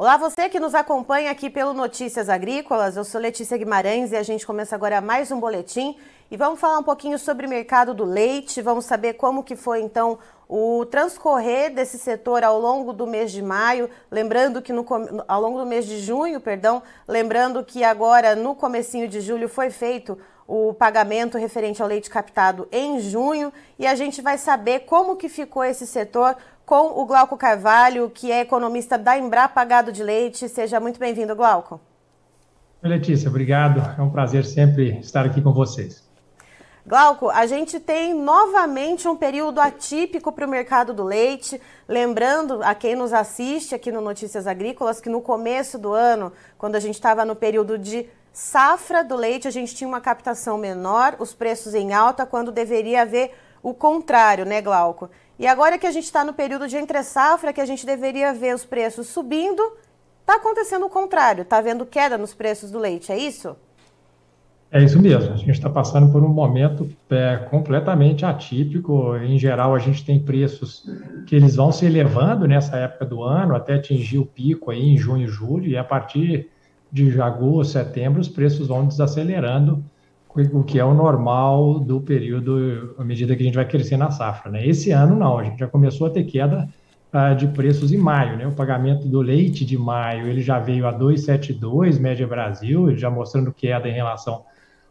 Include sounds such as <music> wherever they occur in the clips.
Olá, você que nos acompanha aqui pelo Notícias Agrícolas. Eu sou Letícia Guimarães e a gente começa agora mais um boletim e vamos falar um pouquinho sobre o mercado do leite. Vamos saber como que foi então o transcorrer desse setor ao longo do mês de maio, lembrando que no, ao longo do mês de junho, perdão, lembrando que agora no comecinho de julho foi feito o pagamento referente ao leite captado em junho e a gente vai saber como que ficou esse setor com o Glauco Carvalho, que é economista da Embrapa Gado de Leite. Seja muito bem-vindo, Glauco. Oi, Letícia, obrigado. É um prazer sempre estar aqui com vocês. Glauco, a gente tem novamente um período atípico para o mercado do leite. Lembrando a quem nos assiste aqui no Notícias Agrícolas que no começo do ano, quando a gente estava no período de safra do leite, a gente tinha uma captação menor, os preços em alta, quando deveria haver o contrário, né, Glauco? E agora que a gente está no período de entre-safra, que a gente deveria ver os preços subindo, está acontecendo o contrário, está havendo queda nos preços do leite, é isso? É isso mesmo, a gente está passando por um momento é, completamente atípico. Em geral, a gente tem preços que eles vão se elevando nessa época do ano, até atingir o pico aí em junho e julho, e a partir de agosto, setembro, os preços vão desacelerando o que é o normal do período à medida que a gente vai crescer na safra. Né? Esse ano não, a gente já começou a ter queda uh, de preços em maio. Né? O pagamento do leite de maio ele já veio a 2,72 média Brasil, já mostrando queda em relação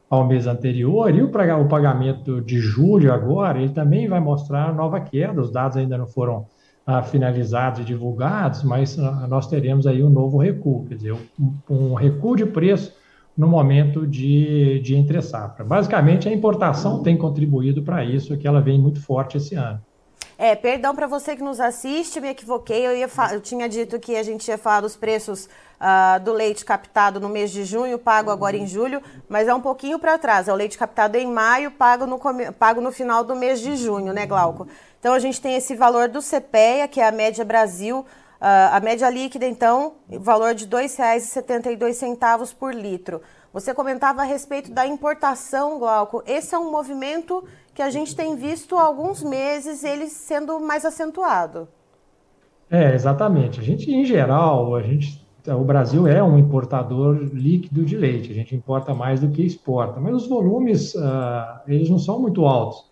ao mês anterior, e o, o pagamento de julho agora, ele também vai mostrar nova queda, os dados ainda não foram uh, finalizados e divulgados, mas uh, nós teremos aí um novo recuo, quer dizer, um, um recuo de preço no momento de, de entre safra. Basicamente, a importação tem contribuído para isso, que ela vem muito forte esse ano. É, perdão para você que nos assiste, me equivoquei. Eu, ia eu tinha dito que a gente ia falar dos preços uh, do leite captado no mês de junho, pago agora em julho, mas é um pouquinho para trás. É o leite captado em maio, pago no, pago no final do mês de junho, né, Glauco? Então a gente tem esse valor do CPEA, que é a média Brasil, Uh, a média líquida, então, valor de R$ 2,72 por litro. Você comentava a respeito da importação, Glauco. Esse é um movimento que a gente tem visto há alguns meses, ele sendo mais acentuado. É, exatamente. A gente, em geral, a gente, o Brasil é um importador líquido de leite. A gente importa mais do que exporta. Mas os volumes, uh, eles não são muito altos.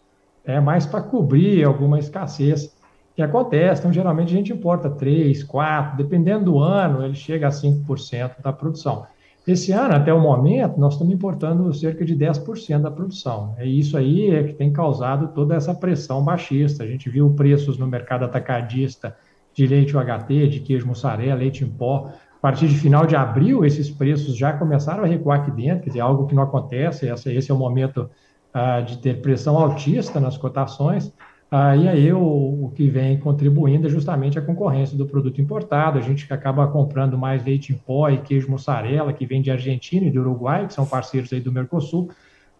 É mais para cobrir alguma escassez que acontece. Então, geralmente, a gente importa 3, 4, dependendo do ano, ele chega a 5% da produção. Esse ano, até o momento, nós estamos importando cerca de 10% da produção. É isso aí é que tem causado toda essa pressão baixista. A gente viu preços no mercado atacadista de leite UHT, de queijo mussarela, leite em pó. A partir de final de abril, esses preços já começaram a recuar aqui dentro, quer dizer, algo que não acontece. Esse, esse é o momento ah, de ter pressão altista nas cotações. Ah, e aí o, o, que vem contribuindo é justamente a concorrência do produto importado. A gente acaba comprando mais leite em pó e queijo mussarela, que vem de Argentina e do Uruguai, que são parceiros aí do Mercosul.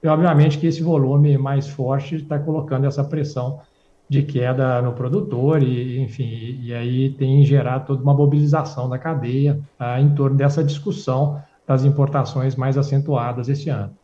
E obviamente que esse volume mais forte está colocando essa pressão de queda no produtor e, enfim, e aí tem gerado toda uma mobilização da cadeia ah, em torno dessa discussão das importações mais acentuadas esse ano.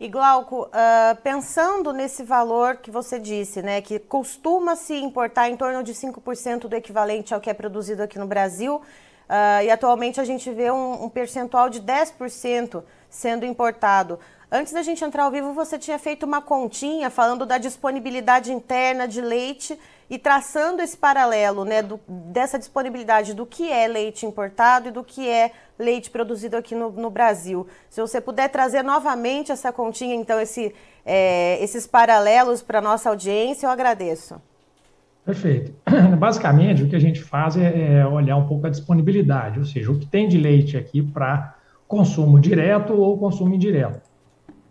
E Glauco, uh, pensando nesse valor que você disse, né, que costuma se importar em torno de 5% do equivalente ao que é produzido aqui no Brasil, uh, e atualmente a gente vê um, um percentual de 10% sendo importado. Antes da gente entrar ao vivo, você tinha feito uma continha falando da disponibilidade interna de leite e traçando esse paralelo né, do, dessa disponibilidade do que é leite importado e do que é leite produzido aqui no, no Brasil. Se você puder trazer novamente essa continha, então, esse, é, esses paralelos para a nossa audiência, eu agradeço. Perfeito. <clears throat> Basicamente, o que a gente faz é, é olhar um pouco a disponibilidade, ou seja, o que tem de leite aqui para consumo direto ou consumo indireto.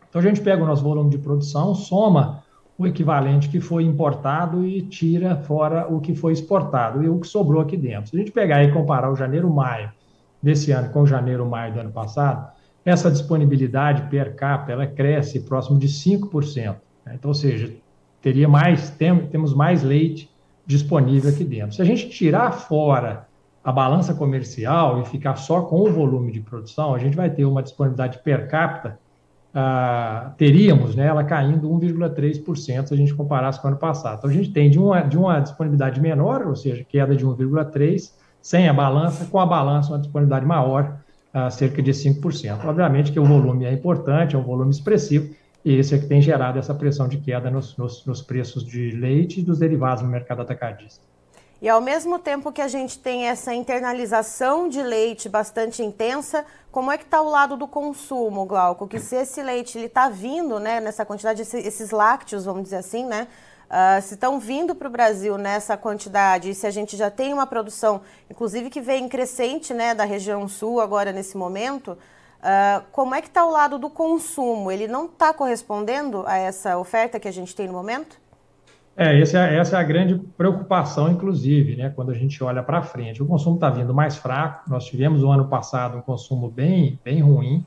Então a gente pega o nosso volume de produção, soma o equivalente que foi importado e tira fora o que foi exportado e o que sobrou aqui dentro. Se a gente pegar e comparar o janeiro-maio desse ano com o janeiro-maio do ano passado, essa disponibilidade per capita ela cresce próximo de 5%. Né? Então, ou seja, teria mais, tem, temos mais leite disponível aqui dentro. Se a gente tirar fora a balança comercial e ficar só com o volume de produção, a gente vai ter uma disponibilidade per capita ah, teríamos né, ela caindo 1,3% se a gente comparasse com o ano passado. Então, a gente tem de uma, de uma disponibilidade menor, ou seja, queda de 1,3%, sem a balança, com a balança uma disponibilidade maior, uh, cerca de 5%. Obviamente que o volume é importante, é um volume expressivo, e esse é que tem gerado essa pressão de queda nos, nos, nos preços de leite e dos derivados no mercado atacadista. E ao mesmo tempo que a gente tem essa internalização de leite bastante intensa, como é que está o lado do consumo, Glauco? Que se esse leite está vindo, né, nessa quantidade, esses lácteos, vamos dizer assim, né, uh, se estão vindo para o Brasil nessa quantidade, e se a gente já tem uma produção, inclusive que vem crescente, né, da região sul agora nesse momento, uh, como é que está o lado do consumo? Ele não está correspondendo a essa oferta que a gente tem no momento? É, essa é, essa é a grande preocupação, inclusive, né, quando a gente olha para frente. O consumo está vindo mais fraco, nós tivemos no ano passado um consumo bem, bem ruim,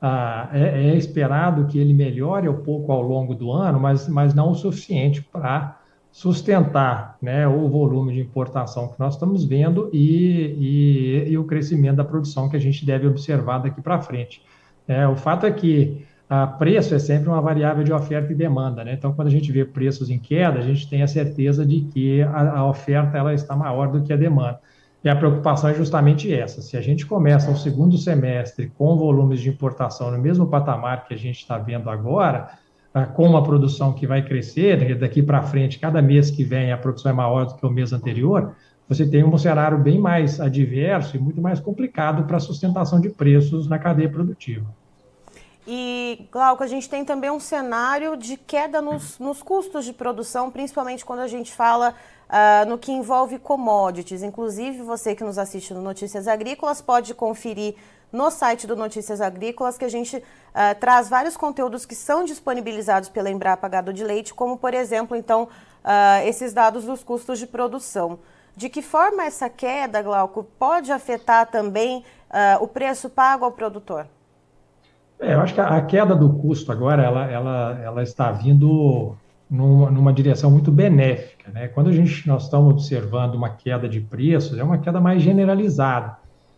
ah, é, é, esperado que ele melhore um pouco ao longo do ano, mas, mas não o suficiente para sustentar né, o volume de importação que nós estamos vendo e, e, e, o crescimento da produção que a gente deve observar daqui para frente. É, o fato é que a preço é sempre uma variável de oferta e demanda, né? Então, quando a gente vê preços em queda, a gente tem a certeza de que a, a, oferta ela está maior do que a demanda. E a preocupação é justamente essa. Se a gente começa o segundo semestre com volumes de importação no mesmo patamar que a gente está vendo agora, ah, com uma produção que vai crescer daqui para frente, cada mês que vem a produção é maior do que o mês anterior, você tem um cenário bem mais adverso e muito mais complicado para a sustentação de preços na cadeia produtiva. E, Glauco, a gente tem também um cenário de queda nos, nos custos de produção, principalmente quando a gente fala uh, no que envolve commodities. Inclusive, você que nos assiste no Notícias Agrícolas pode conferir no site do Notícias Agrícolas que a gente uh, traz vários conteúdos que são disponibilizados pela Embrapa Gado de Leite, como, por exemplo, então, uh, esses dados dos custos de produção. De que forma essa queda, Glauco, pode afetar também o preço pago ao produtor? É, eu acho que a, queda do custo agora ela, ela, ela está vindo numa, numa, direção muito benéfica. Né? Quando a gente, nós estamos observando uma queda de preços, é uma queda mais generalizada.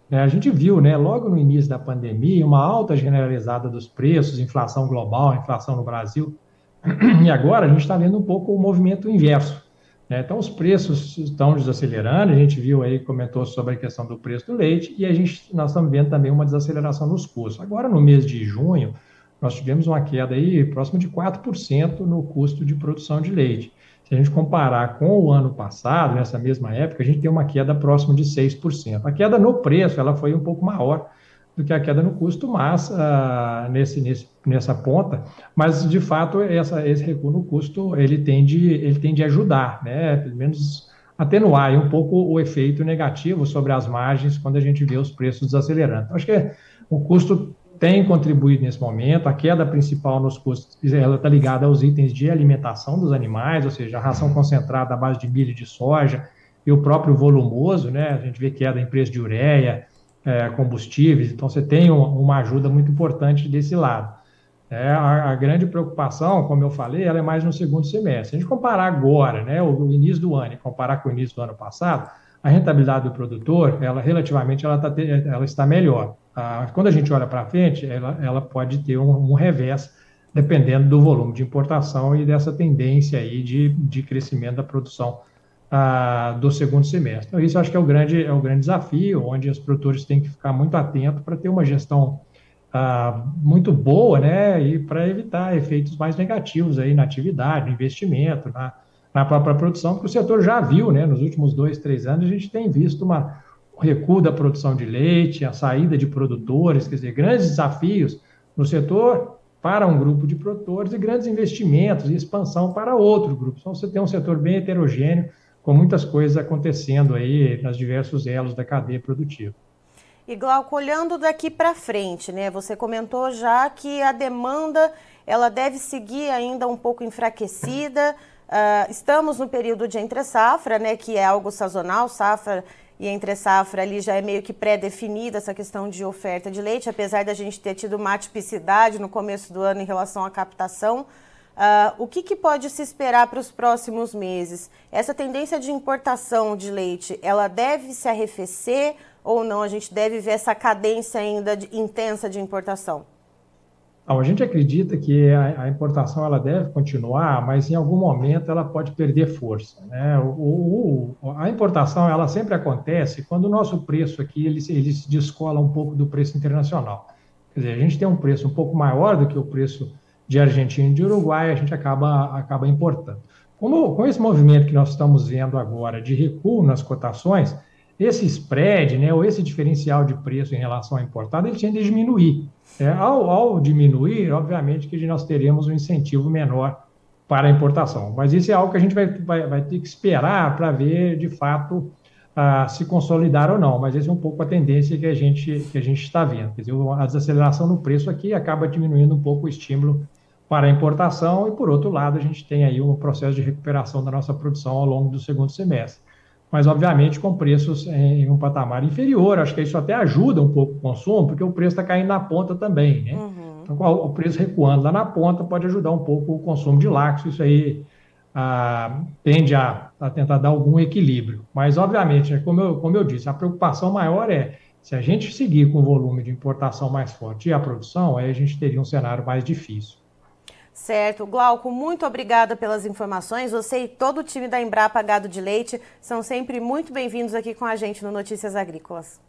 Né? A gente viu, né, logo no início da pandemia, uma alta generalizada dos preços, inflação global, inflação no Brasil. <clears throat> E agora a gente está vendo um pouco o movimento inverso. Né? Então, os preços estão desacelerando, a gente viu aí, comentou sobre a questão do preço do leite, e a gente, nós estamos vendo também uma desaceleração nos custos. Agora, no mês de junho, nós tivemos uma queda aí próxima de 4% no custo de produção de leite. Se a gente comparar com o ano passado, nessa mesma época, a gente tem uma queda próxima de 6%. A queda no preço, ela foi um pouco maior, do que a queda no custo, mas uh, nesse, nesse, nessa ponta, mas de fato essa, esse recuo no custo ele tende, ele tende a ajudar, né? Pelo menos atenuar um pouco o efeito negativo sobre as margens quando a gente vê os preços desacelerando. Então, acho que o custo tem contribuído nesse momento, a queda principal nos custos ela está ligada aos itens de alimentação dos animais, ou seja, a ração concentrada à base de milho e de soja e o próprio volumoso, né? A gente vê queda em preço de ureia, é, combustíveis, então você tem um, uma ajuda muito importante desse lado. É, a, a, grande preocupação, como eu falei, ela é mais no segundo semestre. Se a gente comparar agora, né, o, o, início do ano, e comparar com o início do ano passado, a rentabilidade do produtor, ela relativamente ela, tá, ela está melhor. Quando a gente olha para frente, ela, ela pode ter um, um revés, dependendo do volume de importação e dessa tendência aí de, de crescimento da produção do segundo semestre. Então, isso acho que é o grande, é o grande desafio, onde os produtores têm que ficar muito atentos para ter uma gestão ah, muito boa, né, e para evitar efeitos mais negativos aí na atividade, no investimento, na, na própria produção, porque o setor já viu, né, nos últimos dois, três anos, a gente tem visto uma, um recuo da produção de leite, a saída de produtores, quer dizer, grandes desafios no setor para um grupo de produtores e grandes investimentos e expansão para outro grupo. Então, você tem um setor bem heterogêneo, com muitas coisas acontecendo aí nos diversos elos da cadeia produtiva. E Glauco, olhando daqui para frente, né? Você comentou já que a demanda ela deve seguir ainda um pouco enfraquecida. Uh, estamos no período de entre safra, né? Que é algo sazonal, safra e entre safra ali já é meio que pré-definida essa questão de oferta de leite, apesar da gente ter tido uma atipicidade no começo do ano em relação à captação. Uh, o que, que, pode se esperar para os próximos meses? Essa tendência de importação de leite, ela deve se arrefecer ou não? A gente deve ver essa cadência ainda de, intensa de importação? Então, a gente acredita que a, a, importação ela deve continuar, mas em algum momento ela pode perder força. Né? O, o, a importação ela sempre acontece quando o nosso preço aqui ele, ele se descola um pouco do preço internacional. Quer dizer, a gente tem um preço um pouco maior do que o preço de Argentina e de Uruguai, a gente acaba, acaba importando. Como, com esse movimento que nós estamos vendo agora de recuo nas cotações, esse spread, né, ou esse diferencial de preço em relação ao importado, ele tende a diminuir. É, ao, ao, diminuir, obviamente que nós teremos um incentivo menor para a importação. Mas isso é algo que a gente vai, vai, vai ter que esperar para ver, de fato, uh, se consolidar ou não. Mas essa é um pouco a tendência que a gente, que a gente está vendo. Quer dizer, a desaceleração no preço aqui acaba diminuindo um pouco o estímulo para a importação e, por outro lado, a gente tem aí um processo de recuperação da nossa produção ao longo do segundo semestre mas obviamente com preços em um patamar inferior. Acho que isso até ajuda um pouco o consumo, porque o preço está caindo na ponta também, né? Uhum. Então, o preço recuando lá na ponta pode ajudar um pouco o consumo de lácteos, isso aí ah, tende a, a, tentar dar algum equilíbrio. Mas, obviamente, né, como, eu, como eu disse, a preocupação maior é se a gente seguir com o volume de importação mais forte e a produção, aí a gente teria um cenário mais difícil. Certo. Glauco, muito obrigada pelas informações. Você e todo o time da Embrapa Gado de Leite são sempre muito bem-vindos aqui com a gente no Notícias Agrícolas.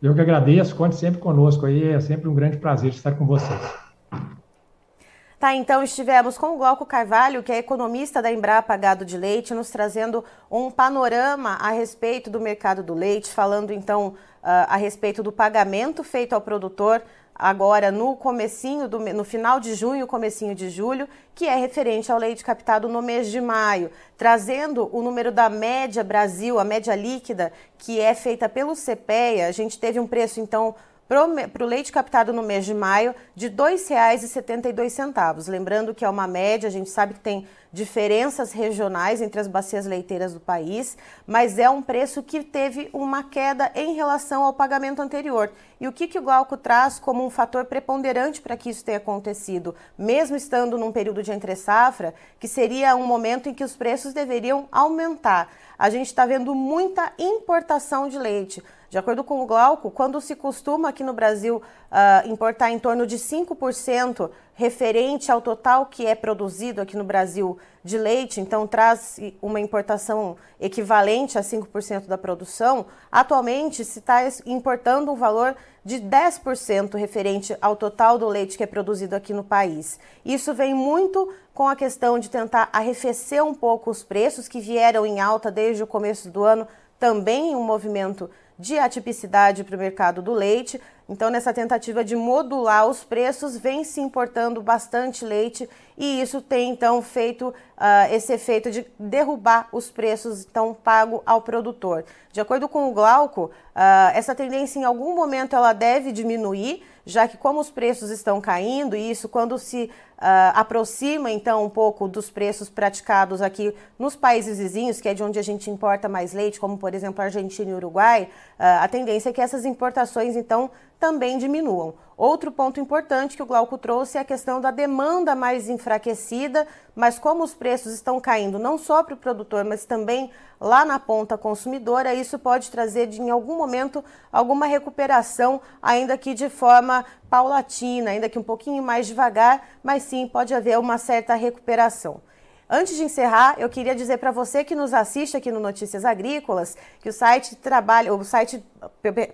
Eu que agradeço, conte sempre conosco aí, é sempre um grande prazer estar com vocês. Tá, então estivemos com o Glauco Carvalho, que é economista da Embrapa Gado de Leite, nos trazendo um panorama a respeito do mercado do leite, falando então uh, a respeito do pagamento feito ao produtor agora no comecinho do, no final de junho, comecinho de julho, que é referente ao leite captado no mês de maio, trazendo o número da média Brasil, a média líquida, que é feita pelo CPEA. A gente teve um preço então para o leite captado no mês de maio de R$ 2,72. Lembrando que é uma média, a gente sabe que tem diferenças regionais entre as bacias leiteiras do país, mas é um preço que teve uma queda em relação ao pagamento anterior. E o que, que o Glauco traz como um fator preponderante para que isso tenha acontecido, mesmo estando num período de entre-safra, que seria um momento em que os preços deveriam aumentar? A gente está vendo muita importação de leite. De acordo com o Glauco, quando se costuma aqui no Brasil uh, importar em torno de 5% referente ao total que é produzido aqui no Brasil de leite, então traz uma importação equivalente a 5% da produção, atualmente se está importando um valor de 10% referente ao total do leite que é produzido aqui no país. Isso vem muito com a questão de tentar arrefecer um pouco os preços que vieram em alta desde o começo do ano, também um movimento de atipicidade para o mercado do leite. Então, nessa tentativa de modular os preços, vem se importando bastante leite e isso tem então feito uh, esse efeito de derrubar os preços então pago ao produtor. De acordo com o Glauco, uh, essa tendência em algum momento ela deve diminuir, já que como os preços estão caindo e isso quando se Uh, aproxima então um pouco dos preços praticados aqui nos países vizinhos, que é de onde a gente importa mais leite, como por exemplo Argentina e Uruguai, a tendência é que essas importações então também diminuam. Outro ponto importante que o Glauco trouxe é a questão da demanda mais enfraquecida, mas como os preços estão caindo não só para o produtor, mas também lá na ponta consumidora, isso pode trazer de, em algum momento alguma recuperação, ainda que de forma paulatina, ainda que um pouquinho mais devagar, mas sim pode haver uma certa recuperação. Antes de encerrar, eu queria dizer para você que nos assiste aqui no Notícias Agrícolas que o site trabalha, o site,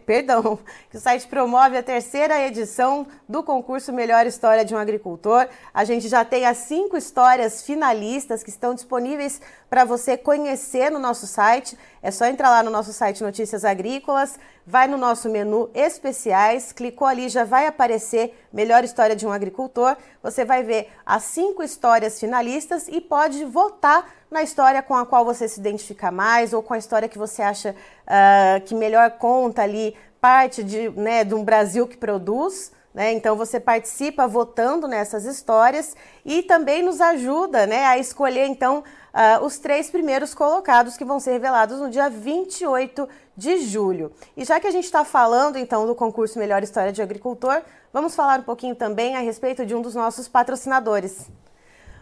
perdão, <laughs> que o site promove a terceira edição do concurso Melhor História de um Agricultor. A gente já tem as cinco histórias finalistas que estão disponíveis para você conhecer no nosso site. É só entrar lá no nosso site Notícias Agrícolas, vai no nosso menu especiais, clicou ali, já vai aparecer Melhor História de um Agricultor. Você vai ver as cinco histórias finalistas e pode votar na história com a qual você se identifica mais ou com a história que você acha uh, que melhor conta ali parte de, né, de um Brasil que produz. Né? Então você participa votando nessas histórias e também nos ajuda né, a escolher então uh, os três primeiros colocados que vão ser revelados no dia 28 de julho. E já que a gente está falando então do concurso Melhor História de Agricultor, vamos falar um pouquinho também a respeito de um dos nossos patrocinadores.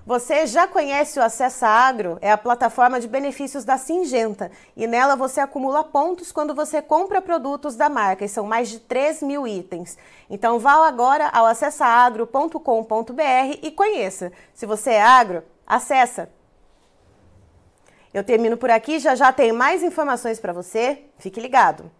Você já conhece o Acessa Agro? É a plataforma de benefícios da Singenta e nela você acumula pontos quando você compra produtos da marca e são mais de 3 mil itens. Então vá agora ao acessaagro.com.br e conheça. Se você é agro, acessa! Eu termino por aqui, já já tem mais informações para você. Fique ligado!